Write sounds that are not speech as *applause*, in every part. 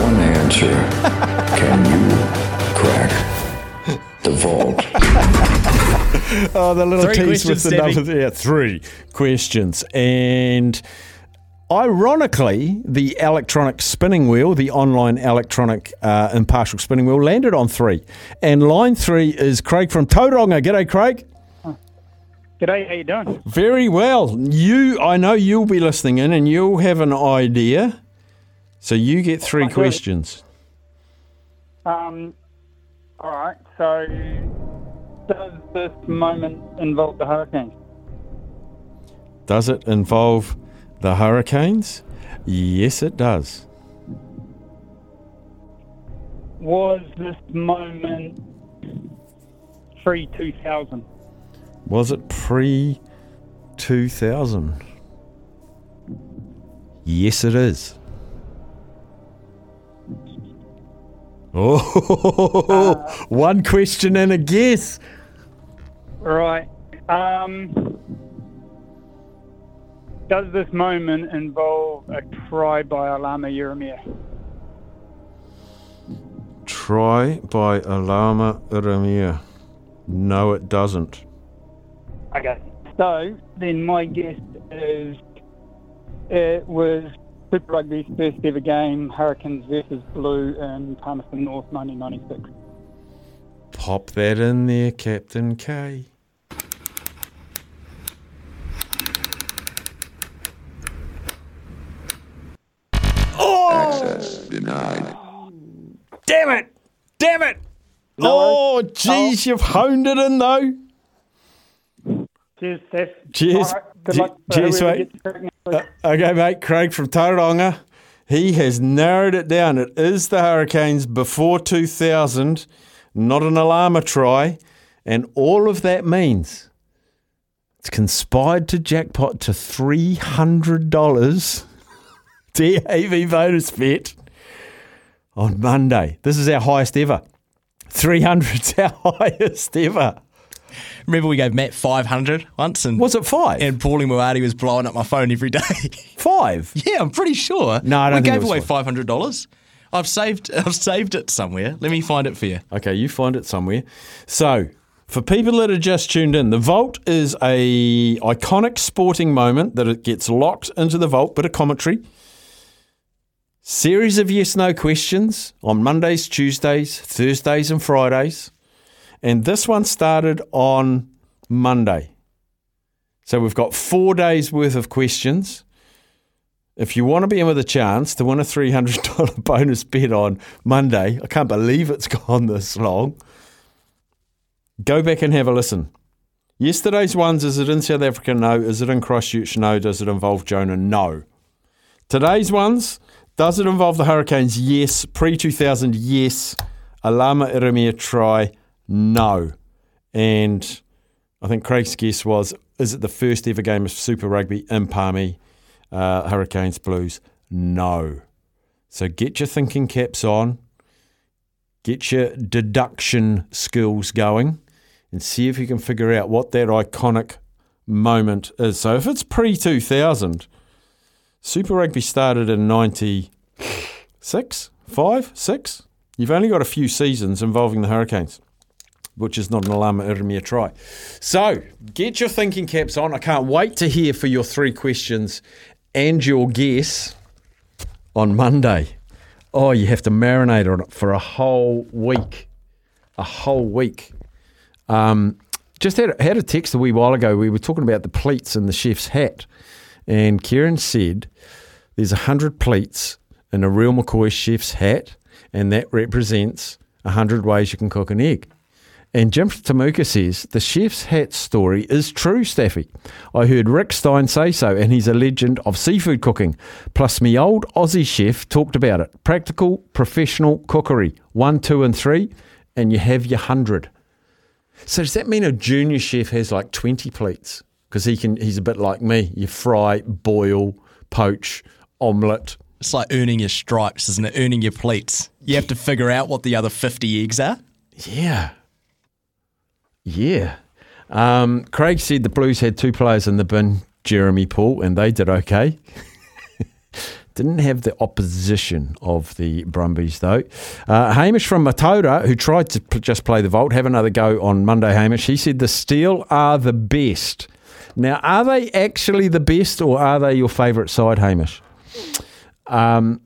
one answer. *laughs* Can you crack the vault? *laughs* Oh, the little Three tease with the Stevie. numbers. Yeah, three questions. And ironically, the electronic spinning wheel, the online electronic uh, impartial spinning wheel, landed on three. And line three is Craig from Tauranga. G'day, Craig. G'day, how you doing? Very well. You, I know you'll be listening in and you'll have an idea. So you get three questions. Um, all right. So, does this moment involve the Hurricanes? Does it involve the Hurricanes? Yes, it does. Was this moment pre 2000? Was it pre 2000? Yes, it is. Oh, *laughs* one question and a guess. Right. Um, does this moment involve a try by Alama Ieremia? Try by Alama Ieremia. No, it doesn't. Okay. So then my guess is it was Super Rugby's first ever game, Hurricanes versus Blue in Palmerston North, 1996. Pop that in there, Captain K. Access denied. Damn it! Damn it! Oh, jeez, oh. you've honed it in though. Cheers, Steph. Cheers. All right, good Che- luck cheers, mate. Uh, okay, mate. Craig from Tauranga. He has narrowed it down. It is the Hurricanes before 2000, not an Alama try. And all of that means it's conspired to jackpot to $300 TAB *laughs* bonus bet on Monday. This is our highest ever. 300's *laughs* our highest ever. Remember we gave Matt 500 once and Was it five? and Paulie Moati was blowing up my phone every day. five? *laughs* yeah, I'm pretty sure. No, I don't we gave away $500. I've saved *laughs* I've saved it somewhere. Let me find it for you. Okay, you find it somewhere. So, for people that are just tuned in, the vault is a iconic sporting moment that it gets locked into the vault. Bit of commentary. Series of yes no questions on Mondays, Tuesdays, Thursdays, and Fridays. And this one started on Monday. So we've got four days worth of questions. If you want to be in with a chance to win a $300 *laughs* bonus bet on Monday, I can't believe it's *laughs* gone this long. Go back and have a listen. Yesterday's ones is it in South Africa? No. Is it in Christchurch? No. Does it involve Jonah? No. Today's ones does it involve the Hurricanes? Yes. Pre 2000? Yes. Alama Ieremia try? No. And I think Craig's guess was is it the first ever game of Super Rugby in Palmy? Uh, Hurricanes Blues? No. So get your thinking caps on, get your deduction skills going, and see if you can figure out what that iconic moment is. So if it's pre 2000, Super Rugby started in 96, 5, 6. You've only got a few seasons involving the Hurricanes, which is not an Alama Ieremia try. So get your thinking caps on. I can't wait to hear for your three questions and your guess on Monday. Oh, you have to marinate on it for a whole week. A whole week. Um, just had, had a text a wee while ago. We were talking about the pleats in the chef's hat. And Kieran said there's 100 pleats in a real McCoy chef's hat, and that represents 100 ways you can cook an egg. And Jim Tamuka says the chef's hat story is true, Staffy. I heard Rick Stein say so, and he's a legend of seafood cooking. Plus, me old Aussie chef talked about it. Practical, professional cookery. One, two, and three, and you have your hundred. So does that mean a junior chef has like twenty plates? Because he can, he's a bit like me. You fry, boil, poach, omelette. It's like earning your stripes, isn't it? Earning your pleats. You have to figure out what the other 50 eggs are. Yeah. Yeah. Um, Craig said the Blues had two players in the bin, Jeremy Paul, and they did okay. *laughs* Didn't have the opposition of the Brumbies, though. Uh, Hamish from Matoda, who tried to p- just play the vault, have another go on Monday, Hamish. He said the Steel are the best. Now, are they actually the best, or are they your favourite side, Hamish? Um,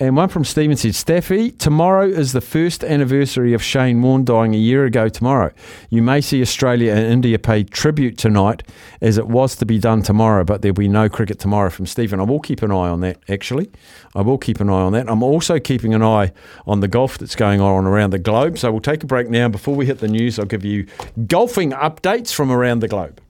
and one from Stephen said, Staffy, tomorrow is the first anniversary of Shane Warne dying a year ago tomorrow. You may see Australia and India pay tribute tonight as it was to be done tomorrow, but there'll be no cricket tomorrow from Stephen. I will keep an eye on that, actually. I will keep an eye on that. I'm also keeping an eye on the golf that's going on around the globe. So we'll take a break now. Before we hit the news, I'll give you golfing updates from around the globe.